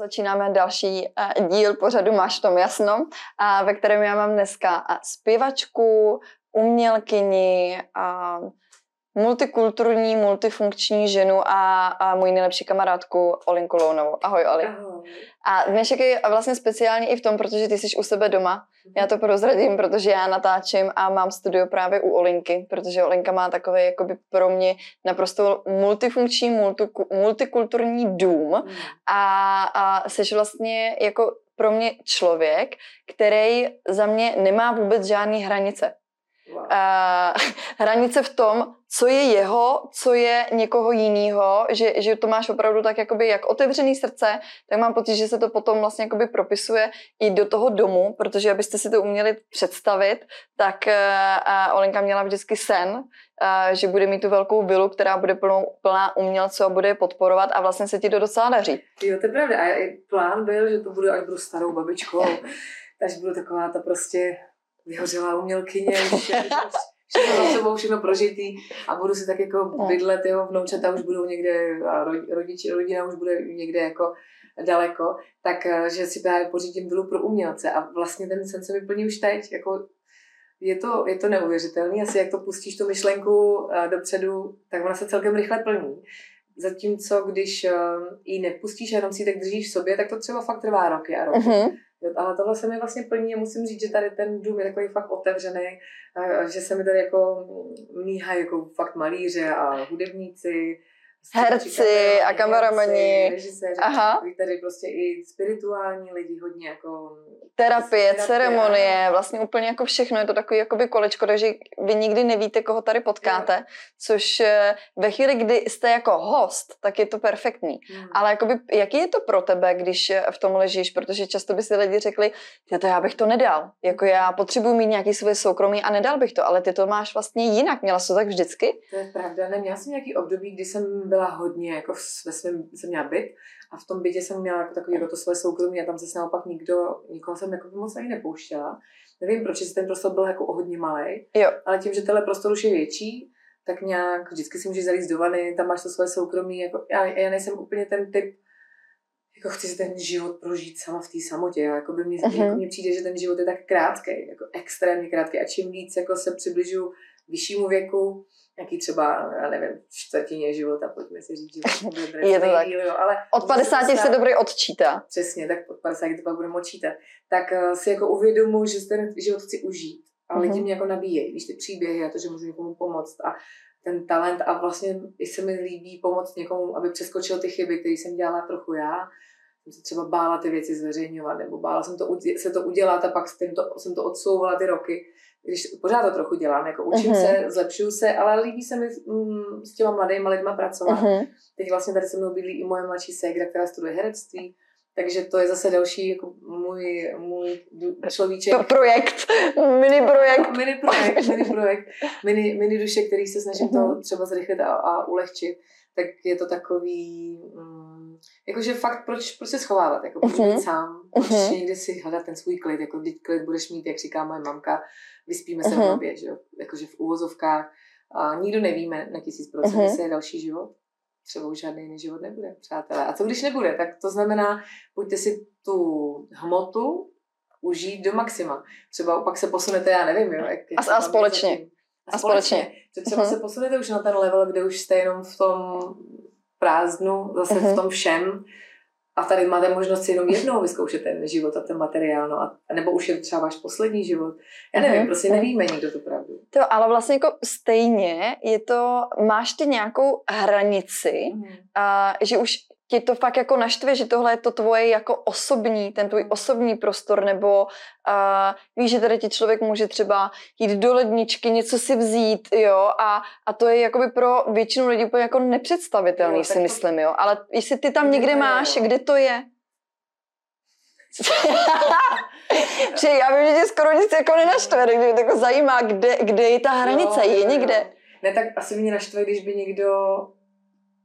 Začínáme další uh, díl pořadu Máš v tom jasno, ve kterém já mám dneska uh, zpěvačku, umělkyni, multikulturní, multifunkční ženu a, a můj nejlepší kamarádku Olinku Lounovou. Ahoj, Oli. Ahoj. A dnešek je vlastně speciální i v tom, protože ty jsi u sebe doma. Já to prozradím, protože já natáčím a mám studio právě u Olinky, protože Olinka má takový jakoby pro mě naprosto multifunkční, multiku, multikulturní dům Mm. a, a jsi vlastně jako pro mě člověk, který za mě nemá vůbec žádný hranice. Wow. Uh, hranice v tom, co je jeho, co je někoho jiného, že, že to máš opravdu tak jakoby jak otevřený srdce, tak mám pocit, že se to potom vlastně jakoby propisuje i do toho domu, protože abyste si to uměli představit, tak uh, uh, Olenka měla vždycky sen, uh, že bude mít tu velkou vilu, která bude plnou, plná umělců a bude je podporovat a vlastně se ti to docela daří. Jo, to je pravda. A plán byl, že to budu, až budu starou babičkou, až budu taková ta prostě vyhořelá umělkyně, všechno za sebou, všechno prožitý a budu si tak jako bydlet, jeho vnoučata už budou někde, a ro- rodiči, rodina už bude někde jako daleko, tak eh, že si právě pořídím vilu pro umělce a vlastně ten sen se mi plní už teď, jako je to, je to neuvěřitelný, asi jak to pustíš tu myšlenku eh, dopředu, tak ona se celkem rychle plní. Zatímco když eh, ji nepustíš a jenom si ji tak držíš v sobě, tak to třeba fakt trvá roky a roky. Uh-huh. Ale tohle se mi vlastně plní a musím říct, že tady ten dům je takový fakt otevřený, a že se mi tady jako míhají jako fakt malíře a hudebníci, Herci a kameramani. režiséři, Aha. tady prostě i spirituální lidi hodně jako... Terapie, Terapie, ceremonie, vlastně úplně jako všechno, je to takový jakoby kolečko, takže vy nikdy nevíte, koho tady potkáte, což eh, ve chvíli, kdy jste jako host, tak je to perfektní. Hmm. Ale jakoby, jaký je to pro tebe, když eh, v tom ležíš, protože často by si lidi řekli, "Ty to já bych to nedal, jako já potřebuji mít nějaký svoje soukromí a nedal bych to, ale ty to máš vlastně jinak, měla jsi to tak vždycky? To je pravda. Neměla jsem nějaký období, kdy jsem byla hodně, jako ve svém, jsem měla byt a v tom bytě jsem měla jako takový jako to své soukromí a tam se naopak nikdo, nikoho jsem jako moc ani nepouštěla. Nevím, proč, jestli ten prostor byl jako o hodně malý, ale tím, že tenhle prostor už je větší, tak nějak vždycky si můžeš zalíst do vany, tam máš to své soukromí. Jako, já, já nejsem úplně ten typ, jako chci si ten život prožít sama v té samotě. Jako by mě, Mhm. jako mně přijde, že ten život je tak krátký, jako extrémně krátký. A čím víc jako se přibližuju vyššímu věku, nějaký třeba, já nevím, čtvrtině života, pojďme si říct, že to bude Je to tak. jo, ale Od 50 se dobrý odčítá. Přesně, tak od 50 to pak budeme odčítat. Tak uh, si jako uvědomuji, že ten život chci užít. A lidi Mhm. mě jako nabíjejí, víš, ty příběhy a to, že můžu někomu pomoct a ten talent a vlastně i se mi líbí pomoct někomu, aby přeskočil ty chyby, které jsem dělala trochu já. Jsem se třeba bála ty věci zveřejňovat, nebo bála jsem to, se to udělat a pak jsem to, jsem to odsouvala ty roky. Když pořád to trochu dělám, jako učím Mhm. se, zlepšuju se, ale líbí se mi mm, s těma mladýma lidma pracovat. Uh-huh. Teď vlastně tady se mnou bydlí i moje mladší ségra, která studuje herectví, takže to je zase další jako můj, můj človíček. Pro- projekt, mini projekt. Mini projekt, mini projekt, mini, mini duše, který se snažím Mhm. to třeba zrychlit a, a ulehčit, tak je to takový, mm, jakože fakt, proč, proč se schovávat, jako proč Mhm. být sám, proč Mhm. někde si hledat ten svůj klid, jako teď klid budeš mít, jak říká moje mamka, vyspíme se Mhm. v době, že jo, jakože v úvozovkách, a nikdo nevíme na tisíc procent, Mhm. jestli je další život, třeba už žádný jiný život nebude, přátelé. A co když nebude? Tak to znamená, pojďte si tu hmotu užít do maxima. Třeba pak se posunete, já nevím, jo. Jak, jak A- a společně. zatím. A společně. Třeba Mhm. se posunete už na ten level, kde už jste jenom v tom prázdnu, zase Mhm. v tom všem. A tady máte možnost si jenom jednou vyzkoušet ten život a ten materiál, no a, nebo už je třeba váš poslední život. Já nevím, Mhm. prostě nevíme nikdo to pravdu. To, ale vlastně jako stejně je to, máš ty nějakou hranici, a že už ti to fakt jako naštve, že tohle je to tvoje jako osobní, ten tvůj osobní prostor, nebo uh, víš, že tady ti člověk může třeba jít do ledničky, něco si vzít, jo, a, a to je jakoby pro většinu lidí úplně jako nepředstavitelný, Jo, si to- myslím, jo, ale jestli ty tam Kde někde máš, jo? kde to je? že já vím, že tě skoro nic jako nenaštve, tak mě to jako zajímá, kde, kde je ta hranice, Jo, je jo, někde? jo. Ne, tak asi mě naštve, když by někdo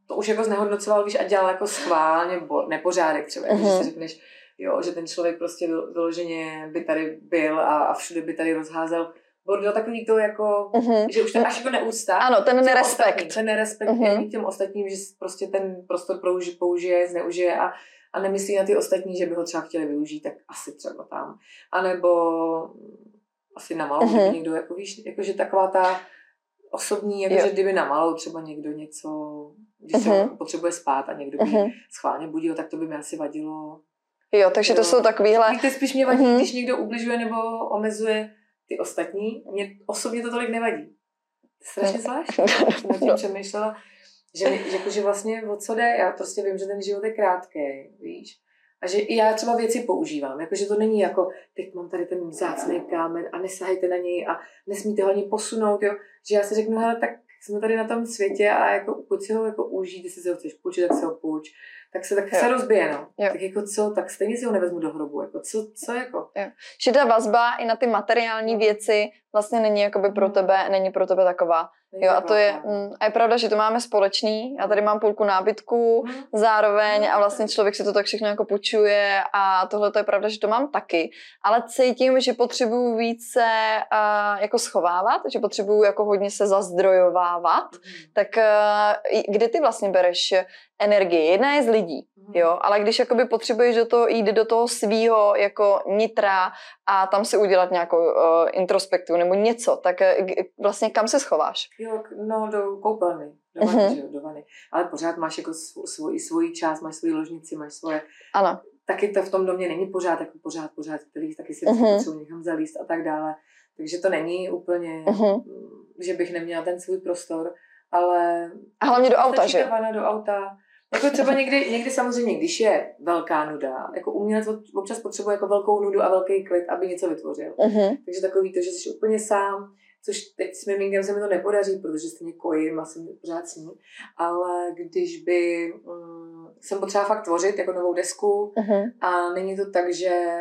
to už jako znehodnocoval, víš, a dělal jako schválně bo, nepořádek třeba, mm-hmm. Mhm. když si řekneš, jo, že ten člověk prostě vyl- vyloženě by tady byl a, a všude by tady rozházel bordel, takový to jako, Mhm. že už to až jako neúcta. Ano, ten nerespekt. ostatním, Ten nerespekt Mhm. mm-hmm. těm ostatním, že prostě ten prostor použi- použije, zneužije a, a nemyslí na ty ostatní, že by ho třeba chtěli využít, tak asi třeba tam. A nebo asi na malou, mm-hmm. někdo, jako víš, jakože taková ta osobní, jakože kdyby na malou třeba někdo něco, když se mm-hmm. potřebuje spát a někdo by mm-hmm. schválně budil, tak to by mi asi vadilo. Jo, takže jo. to jsou takovýhle... Víte, spíš mě vadí, mm-hmm. když někdo ubližuje nebo omezuje ty ostatní. Mně osobně to tolik nevadí. Strašně zvláštní. Jsem nad tím no. přemýšlela, že, mi, že, že vlastně o co jde, já prostě vím, že ten život je krátký, víš. A že i já třeba věci používám, jakože to není jako, teď mám tady ten vzácný kámen a nesahajte na něj a nesmíte ho ani posunout, jo. Že já si řeknu, hele, tak jsme tady na tom světě a jako pokud si ho jako užít, jestli si ho chceš půjčit, tak si ho půjč tak se tak jo. se rozbije, no. Jo. Tak jako co, tak stejně si ho nevezmu do hrobu, jako co, co jako. Jo. Že ta vazba i na ty materiální věci vlastně není jakoby pro mm. tebe, není pro tebe taková. Jo, a to je, mm, a je pravda, že to máme společný. Já tady mám půlku nábytku mm. zároveň a vlastně člověk si to tak všechno jako půjčuje a tohle to je pravda, že to mám taky. Ale cítím, že potřebuju více uh, jako schovávat, že potřebuju jako hodně se zazdrojovávat. Tak uh, kde ty vlastně bereš energie? Jedna je z lidí, jo, ale když jakoby potřebuješ do toho jít do toho svýho jako nitra a tam si udělat nějakou uh, introspektivu nebo něco, tak uh, vlastně kam se schováš? Jo, no do koupelny, do vany, uh-huh. že do vany. Ale pořád máš jako svoji, svoji část, máš svoji ložnici, máš svoje... Ano. Taky to v tom domě není pořád jako pořád, pořád, který taky si uh-huh. potřebuji někam zalíst a tak dále. Takže to není úplně, uh-huh. že bych neměla ten svůj prostor, ale... A hlavně do auta, že? Do auta, jako třeba někdy, někdy samozřejmě, když je velká nuda, jako umělec občas potřebuje jako velkou nudu a velký klid, aby něco vytvořil. Uh-huh. Takže takový to, že jsi úplně sám, což teď s miminkem se mi to nepodaří, protože stejně kojím a jsem pořád s ní, ale když by um, jsem potřeba fakt tvořit jako novou desku uh-huh. a není to tak, že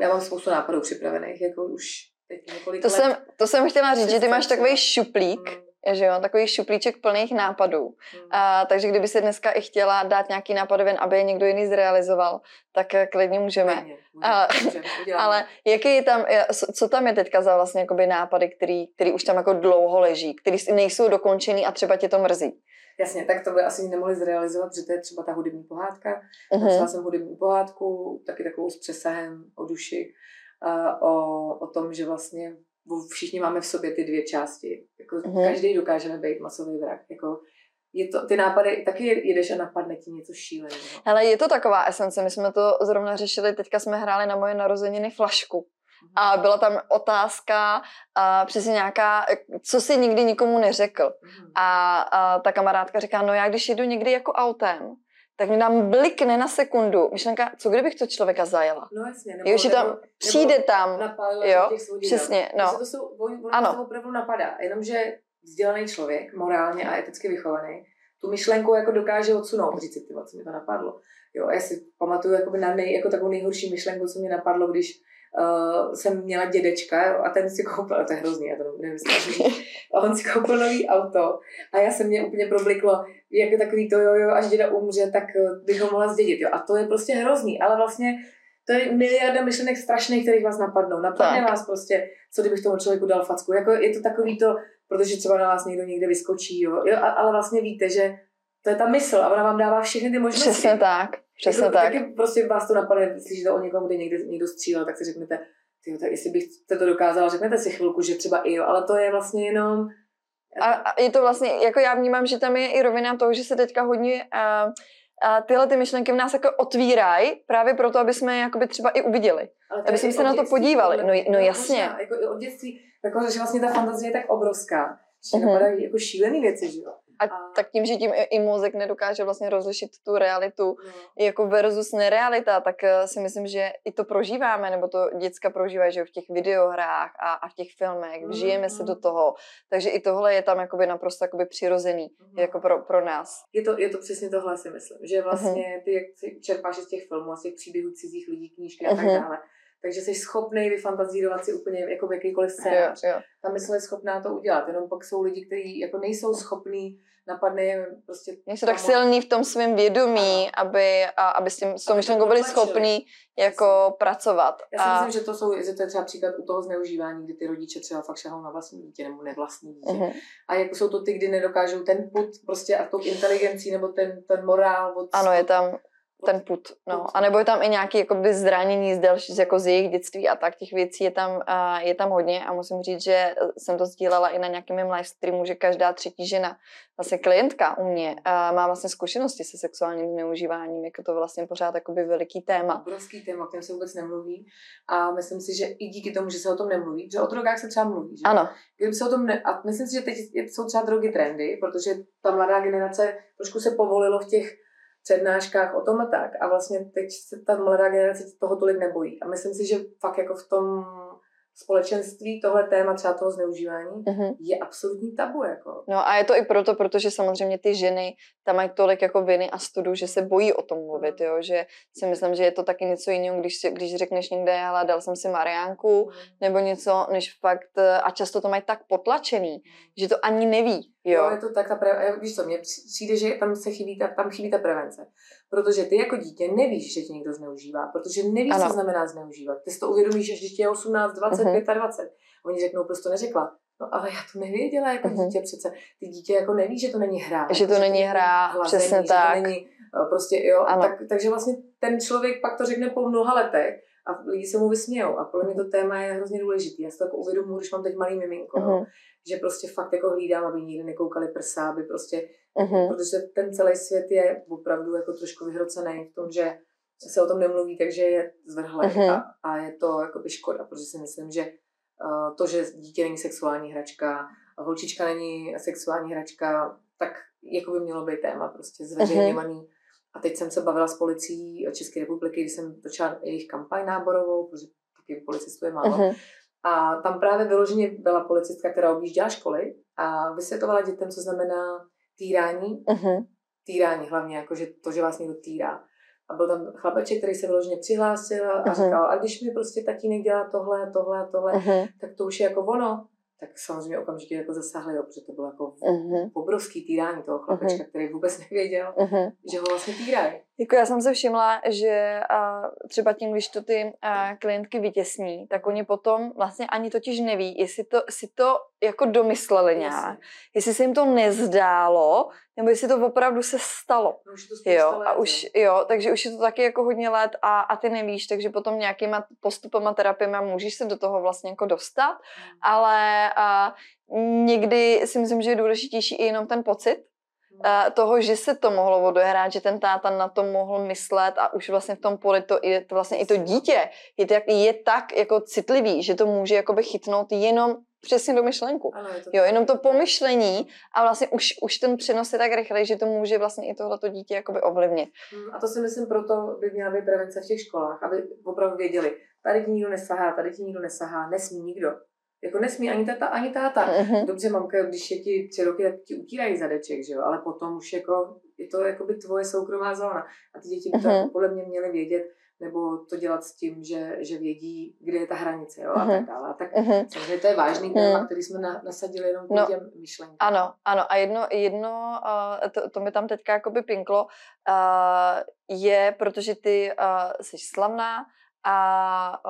já mám spoustu nápadů připravených, jako už teď několik to let. Jsem, to jsem chtěla říct, že ty máš takový šuplík, uh-huh že jo, takový šuplíček plných nápadů. Hmm. A, takže kdyby si dneska i chtěla dát nějaký nápad ven, aby je někdo jiný zrealizoval, tak eh, klidně můžeme. Klidně, můžeme, a, můžeme ale jaký je tam, co tam je teďka za vlastně jakoby nápady, který, který už tam jako dlouho leží, který nejsou dokončený a třeba tě to mrzí? Jasně, tak to by asi nemohli zrealizovat, že to je třeba ta hudební pohádka. Uh-huh. Napsala jsem hudební pohádku, taky takovou s přesahem o duši, a o, o tom, že vlastně všichni máme v sobě ty dvě části. Jako mm-hmm. Každý dokážeme být masový vrak. Jako je to, ty nápady, taky jedeš a napadne ti něco šíleného. Ale je to taková esence, my jsme to zrovna řešili, teďka jsme hráli na moje narozeniny flašku. Mhm. A byla tam otázka, a přesně nějaká, co si nikdy nikomu neřekl. Mm. A, a ta kamarádka říká, no já když jedu někdy jako autem, tak mi nám blikne na sekundu myšlenka, co kdybych to člověka zajela. No jasně. Nebo, jo, že tam nebo, přijde nebo tam. Jo, přesně, no. To jsou, on, on ano. to opravdu napadá, jenomže vzdělaný člověk, morálně a eticky vychovaný, tu myšlenku jako dokáže odsunout, říct si, co mi to napadlo. Jo, já si pamatuju jakoby na nej, jako takovou nejhorší myšlenku, co mě napadlo, když uh, jsem měla dědečka jo, a ten si koupil, to je hrozný, já to nevím, a on si koupil nový auto a já jsem mě úplně probliklo, jak je takový to jo, jo, až děda umře, tak eh, bych ho mohla zdědit. Jo. A to je prostě hrozný, ale vlastně to je miliarda myšlenek strašných, kterých vás napadnou. Napadne tak. vás prostě, co kdybych tomu člověku dal facku. Jako je to takový to, protože třeba na vás někdo někde vyskočí, jo, jo ale vlastně víte, že to je ta mysl a ona vám dává všechny ty možnosti. Přesně tak. Přesně jako, tak. Taky prostě vás to napadne, slyšíte o někom, kde někde někdo střílel, tak si řeknete, tyjo, tak jestli byste to dokázala, řeknete si chvilku, že třeba i jo, ale to je vlastně jenom... A, a je to vlastně, jako já vnímám, že tam je i rovina toho, že se teďka hodně uh, a tyhle ty myšlenky v nás jako otvírají právě proto, aby jsme jakoby třeba i uviděli. aby jsme se na to podívali. No, no jasně. Možná, jako od dětstí, jako, že vlastně ta fantazie je tak obrovská, že napadají jako šílený věci, že jo. A, a tak tím, že tím i, mozek nedokáže vlastně rozlišit tu realitu no. jako versus nerealita, tak uh, si myslím, že i to prožíváme, nebo to děcka prožívají, že v těch videohrách a, a v těch filmech, mm, žijeme mm. se do toho. Takže i tohle je tam jakoby naprosto jakoby přirozený, mm. jako pro, pro nás. Je to, je to přesně tohle, si myslím, že vlastně mhm. ty, jak čerpáš z těch filmů, z těch příběhů cizích lidí, knížky a tak mhm. dále, takže jsi schopný vyfantazírovat si úplně jako v jakýkoliv scénář. Jo, jo. Ta mysl je schopná to udělat, jenom pak jsou lidi, kteří jako nejsou schopní napadne je prostě... Nejsou tak silní v tom svém vědomí, aby, a, aby s, tím, s tou myšlenkou byli schopní jako Jasně. pracovat. Já si a... myslím, že to, jsou, že to je třeba příklad u toho zneužívání, kdy ty rodiče třeba fakt šahou na vlastní dítě nebo nevlastní dítě. Uh-huh. A jako jsou to ty, kdy nedokážou ten put prostě a tou inteligencí nebo ten, ten morál od Ano, je tam ten put, no. A nebo je tam i nějaké jakoby zranění z další, jako z jejich dětství a tak, těch věcí je tam, uh, je tam hodně a musím říct, že jsem to sdílela i na nějakém mém live streamu, že každá třetí žena, vlastně klientka u mě, uh, má vlastně zkušenosti se sexuálním zneužíváním, jako to vlastně pořád jakoby veliký téma. Obrovský téma, o kterém se vůbec nemluví a myslím si, že i díky tomu, že se o tom nemluví, že o drogách se třeba mluví, že? Ano. Kdyby se o tom ne... A myslím si, že teď jsou třeba drogy trendy, protože ta mladá generace trošku se povolilo v těch přednáškách o tom a tak. A vlastně teď se ta mladá generace toho tolik nebojí. A myslím si, že fakt jako v tom společenství tohle téma třeba toho zneužívání mm-hmm. je absolutní tabu. Jako. No a je to i proto, protože samozřejmě ty ženy tam mají tolik jako viny a studu, že se bojí o tom mluvit, mm. jo, že si myslím, že je to taky něco jiného, když, když řekneš někde, ale dal jsem si Mariánku, mm. nebo něco, než fakt, a často to mají tak potlačený, mm. že to ani neví, Jo. jo, je to tak, ta pre... víš co, mně přijde, že tam se chybí ta, tam chybí ta prevence. Protože ty jako dítě nevíš, že tě někdo zneužívá, protože nevíš, ano. co znamená zneužívat. Ty si to uvědomíš, že dítě je 18, 20, uh-huh. 25. Oni řeknou, prostě neřekla. No ale já to nevěděla jako uh-huh. dítě přece. Ty dítě jako neví, že to není hra. Že to není hra, hlazení, přesně tak. To není, eh, prostě jo, ano. tak, takže vlastně ten člověk pak to řekne po mnoha letech a lidi se mu vysmějou. A podle mě to téma je hrozně důležitý. Já si to jako uvědomuji, když mám teď malý miminko. Uh-huh že prostě fakt jako hlídám, aby nikdy nekoukali prsa, aby prostě, uh-huh. protože ten celý svět je opravdu jako trošku vyhrocený v tom, že se o tom nemluví, takže je zvrhlý uh-huh. a, a je to jako by škoda, protože si myslím, že uh, to, že dítě není sexuální hračka, a holčička není sexuální hračka, tak jako by mělo být téma prostě zveřejňovaný. Uh-huh. A teď jsem se bavila s policií České republiky, když jsem točila jejich kampaň náborovou, protože taky policistů je málo. Uh-huh. A tam právě vyloženě byla policistka, která objížděla školy a vysvětovala dětem, co znamená týrání. Uh-huh. Týrání hlavně, jako že to, že vás někdo týrá. A byl tam chlapeček, který se vyloženě přihlásil a uh-huh. říkal, a když mi prostě tatínek dělá tohle, tohle, tohle, uh-huh. tak to už je jako ono tak samozřejmě okamžitě jako zasáhli, jo, protože to bylo jako uh-huh. obrovský týrání toho chlapečka, uh-huh. který vůbec nevěděl, uh-huh. že ho vlastně týrají. Jako já jsem se všimla, že a, třeba tím, když to ty a, klientky vytěsní, tak oni potom vlastně ani totiž neví, jestli to, si to jako domysleli nějak, Jasně. jestli se jim to nezdálo, nebo jestli to opravdu se stalo. No, už to jo, let, a už, jo, takže už je to taky jako hodně let a, a ty nevíš, takže potom nějakýma postupama, terapiema můžeš se do toho vlastně jako dostat, hmm. ale a, někdy si myslím, že je důležitější i jenom ten pocit, toho, že se to mohlo odehrát, že ten táta na to mohl myslet a už vlastně v tom poli to, i, to vlastně i to dítě je, tak, je tak jako citlivý, že to může jakoby chytnout jenom přesně do myšlenku. Ano, je to jo, jenom to pomyšlení a vlastně už, už ten přenos je tak rychlej, že to může vlastně i tohleto dítě jakoby ovlivnit. Hmm, a to si myslím proto by měla být prevence v těch školách, aby opravdu věděli, tady ti nikdo nesahá, tady ti nikdo nesahá, nesmí nikdo. Jako nesmí ani tata, ani táta. Uh-huh. Dobře, mamka, když je ti tři roky, tak ti utírají zadeček, že jo? Ale potom už jako, je to jako by tvoje soukromá zóna. A ty děti by to uh-huh. podle mě měly vědět, nebo to dělat s tím, že, že vědí, kde je ta hranice, jo, uh-huh. a tak dále. A tak uh-huh. samozřejmě to je vážný téma, uh-huh. který jsme na, nasadili jenom no, těm myšlenkám. Ano, ano. A jedno, jedno uh, to, to mi tam teďka jakoby pinklo, uh, je, protože ty uh, jsi slavná, a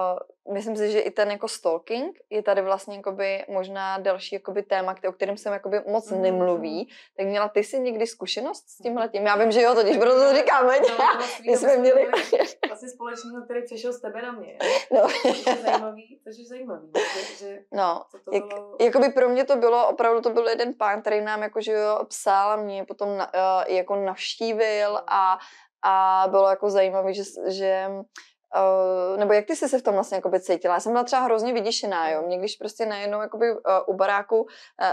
uh, myslím si, že i ten jako stalking je tady vlastně jakoby možná další jakoby téma, o kterém se jakoby moc mm. nemluví. Tak měla ty si někdy zkušenost s tímhle tím? Já vím, že jo, totiž proto to říkáme. No, no, My jsme měli... Asi společného, který přešel z tebe na mě. No. Což je zajímavý, což je zajímavý. Že, že no, to jak, bylo... jakoby pro mě to bylo, opravdu to byl jeden pán, který nám jakože jo, psal a mě potom na, uh, jako navštívil a, a bylo jako zajímavé, že, že Uh, nebo jak ty jsi se v tom vlastně jakoby cítila? Já jsem byla třeba hrozně vyděšená, jo. Mě když prostě najednou jakoby, uh, u baráku uh,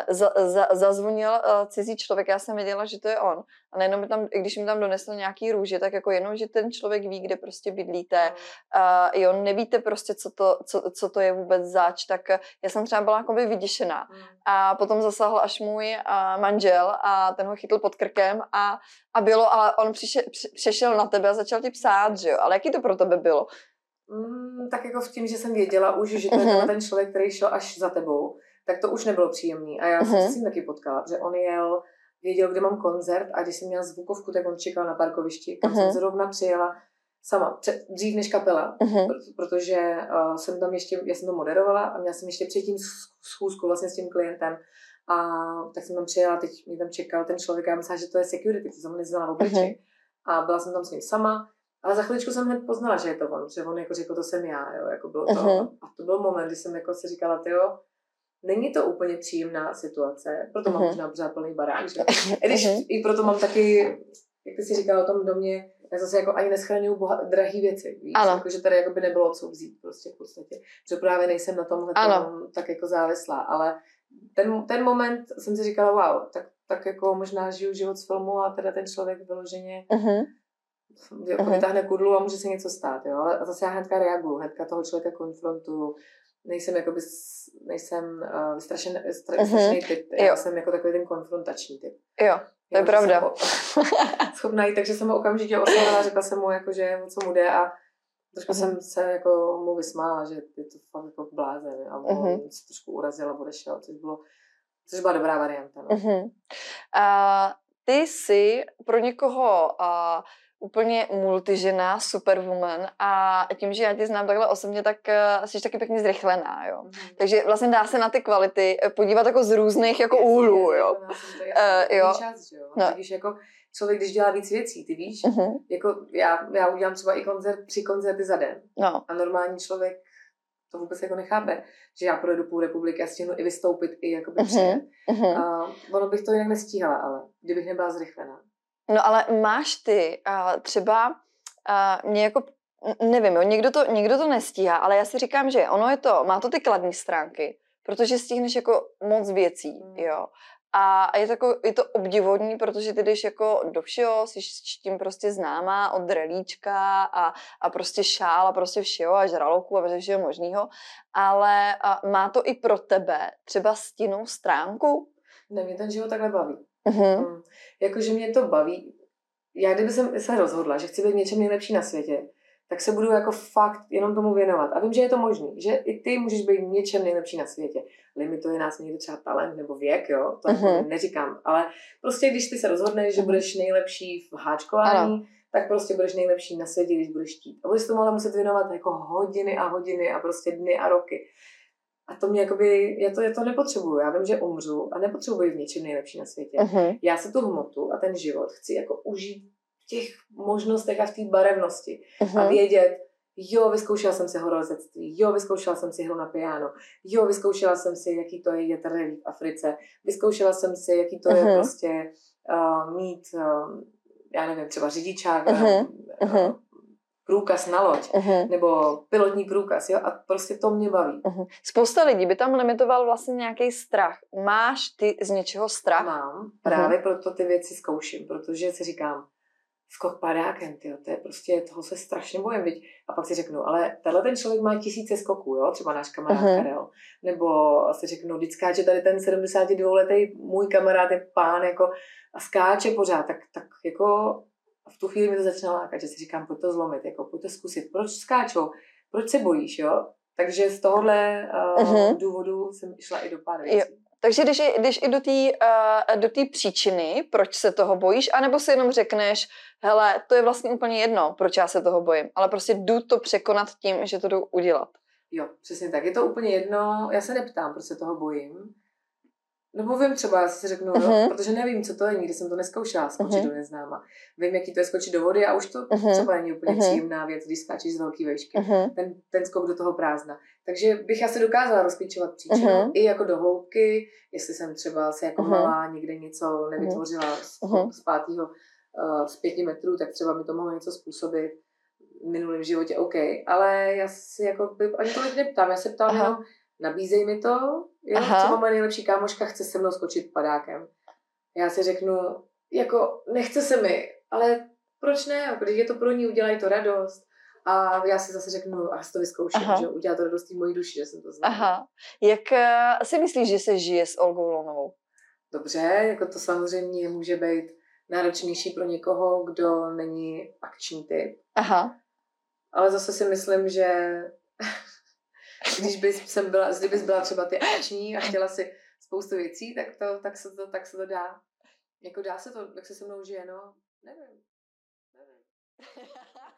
za, za, zazvonil uh, cizí člověk, já jsem věděla, že to je on. A nejenom tam, když mi tam donesl nějaký růže, tak jako jenom, že ten člověk ví, kde prostě bydlíte. Uh, jo, nevíte prostě, co to, co, co to je vůbec zač, tak uh, já jsem třeba byla jakoby vyděšená. Mm. A potom zasáhl až můj uh, manžel a ten ho chytl pod krkem a, a bylo, ale on přišel, přešel na tebe a začal ti psát, že jo. Ale jaký to pro tebe bylo? Mm, tak jako v tím, že jsem věděla už, že to je uh-huh. ten člověk, který šel až za tebou, tak to už nebylo příjemný. A já uh-huh. jsem se s tím taky potkala, že on jel věděl, kde mám koncert a když jsem měla zvukovku, tak on čekal na parkovišti, kam uh-huh. jsem zrovna přijela sama, před, dřív než kapela, uh-huh. protože uh, jsem tam ještě, já jsem to moderovala a měla jsem ještě předtím schůzku vlastně s tím klientem a tak jsem tam přijela, teď mě tam čekal ten člověk a já myslela, že to je security, to jsem neznala v obličej. Uh-huh. A byla jsem tam s ním sama Ale za chviličku jsem hned poznala, že je to on, že on jako řekl, to jsem já, jo, jako bylo to. Mhm. A to byl moment, kdy jsem jako si říkala, ty jo, není to úplně příjemná situace, proto mám Mhm. možná pořád plný barák, že? I když Mhm. i proto mám taky, jak ty si říkala o tom domě, já zase jako ani neschraňuju drahý věci, víš? Ano. Jako, že tady jako by nebylo co vzít prostě v podstatě. Že právě nejsem na tomhle tom tak jako závislá, ale ten, ten moment jsem si říkala, wow, tak, tak jako možná žiju život z filmu a teda ten člověk vyloženě Mhm. jako Mhm. vytáhne kudlu a může se něco stát, jo? Ale zase já hnedka reaguju, hnedka toho člověka konfrontuju, nejsem jakoby, nejsem uh, vystrašen, stra, Mhm. vystrašený typ, já Jo. jsem jako takový ten konfrontační typ. Jo, to je pravda. ho- schopná jít, takže jsem ho okamžitě oslovila, řekla jsem mu, jako, že o co mu jde a trošku Mhm. jsem se jako mu vysmála, že je to fakt jako blázen a on Mhm. se trošku urazil a odešel, což bylo což byla dobrá varianta. No. Mhm. A ty jsi pro někoho a, úplně multižena, superwoman a tím, že já tě znám takhle osobně, tak uh, jsi taky pěkně zrychlená, jo. Mhm. Takže vlastně dá se na ty kvality eh, podívat jako z různých jako úhlů, jo. Eh, jo. jo. Čas, že jo? No. Když jako člověk, když dělá víc věcí, ty víš, Mhm. jako já, já udělám třeba i koncert, tři koncerty za den No, a normální člověk to vůbec jako nechápe, že já projedu půl republiky a stihnu i vystoupit, i jakoby Mhm. mhm. A ono bych to jinak nestíhala, ale kdybych nebyla zrychlená. No ale máš ty uh, třeba uh, mě jako nevím, jo, někdo to, někdo to nestíhá, ale já si říkám, že ono je to, má to ty kladné stránky, protože stihneš jako moc věcí, Mm. jo. A a je to, jako, je to obdivodní, protože ty jdeš jako do všeho, jsi s tím prostě známá od relíčka a, a prostě šál a prostě všeho a žraloku a všeho možného, ale a má to i pro tebe třeba stinnou stránku? Ne, mě ten život takhle baví. Mm. Jakože mě to baví. Já kdyby jsem se rozhodla, že chci být něčem nejlepší na světě, tak se budu jako fakt jenom tomu věnovat. A vím, že je to možný, že i ty můžeš být něčem nejlepší na světě. Limituje nás někdy třeba talent nebo věk, jo, to jako neříkám. Ale prostě když ty se rozhodneš, že budeš nejlepší v háčkování, tak prostě budeš nejlepší na světě, když budeš chtít. A budeš tomu ale muset věnovat jako hodiny a hodiny a prostě dny a roky. A to mě jakoby, já to, já to nepotřebuju. Já vím, že umřu a nepotřebuji v něčem nejlepší na světě Mhm. já se tu hmotu a ten život chci jako užít v těch možnostech a v té barevnosti. A Mhm. vědět, jo, vyzkoušela jsem si horolezectví, jo, vyzkoušela jsem si hru na piano, jo, vyzkoušela jsem si, jaký to je rally v Africe, vyzkoušela jsem si, jaký to je Mhm. prostě uh, mít, uh, já nevím, třeba řidičák, Mhm. uh, Mhm. Průkaz na loď, Mhm. nebo pilotní průkaz, jo, a prostě to mě baví. Mhm. Spousta lidí by tam limitoval vlastně nějaký strach. Máš ty z něčeho strach? Mám, právě proto ty věci zkouším, protože si říkám, skok padákem, tyjo, to je prostě, toho se strašně bojím, viď? A pak si řeknu, ale tenhle ten člověk má tisíce skoků, jo, třeba náš kamarád Mhm. Karel, nebo si řeknu, teď skáče tady ten 72-letý můj kamarád je pán, jako, a skáče pořád, tak, tak jako v tu chvíli mi to začne lákat, že si říkám, pojď to zlomit, jako, pojď to zkusit, proč skáčou, proč se bojíš, jo? Takže z tohohle uh, Mhm. důvodu jsem šla i do pár Jo. věcí. Takže když, když i do té uh, do příčiny, proč se toho bojíš, anebo si jenom řekneš, hele, to je vlastně úplně jedno, proč já se toho bojím, ale prostě jdu to překonat tím, že to jdu udělat. Jo, přesně tak. Je to úplně jedno. Já se neptám, proč se toho bojím. Nebo vím třeba, já si řeknu, Mhm. jo, protože nevím, co to je, nikdy jsem to neskoušela skočit Mhm. do neznáma. Vím, jaký to je skočit do vody a už to Mhm. třeba není úplně Mhm. příjemná věc, když skáčeš z velké vejšky. Uh-huh. Ten, ten skok do toho prázdna. Takže bych asi dokázala rozklíčovat příčinu Mhm. i jako do hloubky, jestli jsem třeba se jako Mhm. malá někde něco nevytvořila z, Mhm. z pátého, uh, z pěti metrů, tak třeba mi to mohlo něco způsobit v minulém životě, OK. Ale já si jako by ani tolik neptám, já se ptám Aha. jenom, nabízej mi to, jo, Aha. třeba moje nejlepší kámoška chce se mnou skočit padákem. Já si řeknu, jako nechce se mi, ale proč ne, když je to pro ní, udělají to radost. A já si zase řeknu, a to vyzkouším, Aha. že udělá to radost mojí duši, že jsem to znala. Aha. Jak uh, si myslíš, že se žije s Olgou Lonovou? Dobře, jako to samozřejmě může být náročnější pro někoho, kdo není akční typ. Aha. Ale zase si myslím, že když bys, jsem byla, kdybys byla třeba ty akční a chtěla si spoustu věcí, tak, to, tak, se to, tak se to dá. Jako dá se to, jak se se mnou žije, no, nevím. nevím.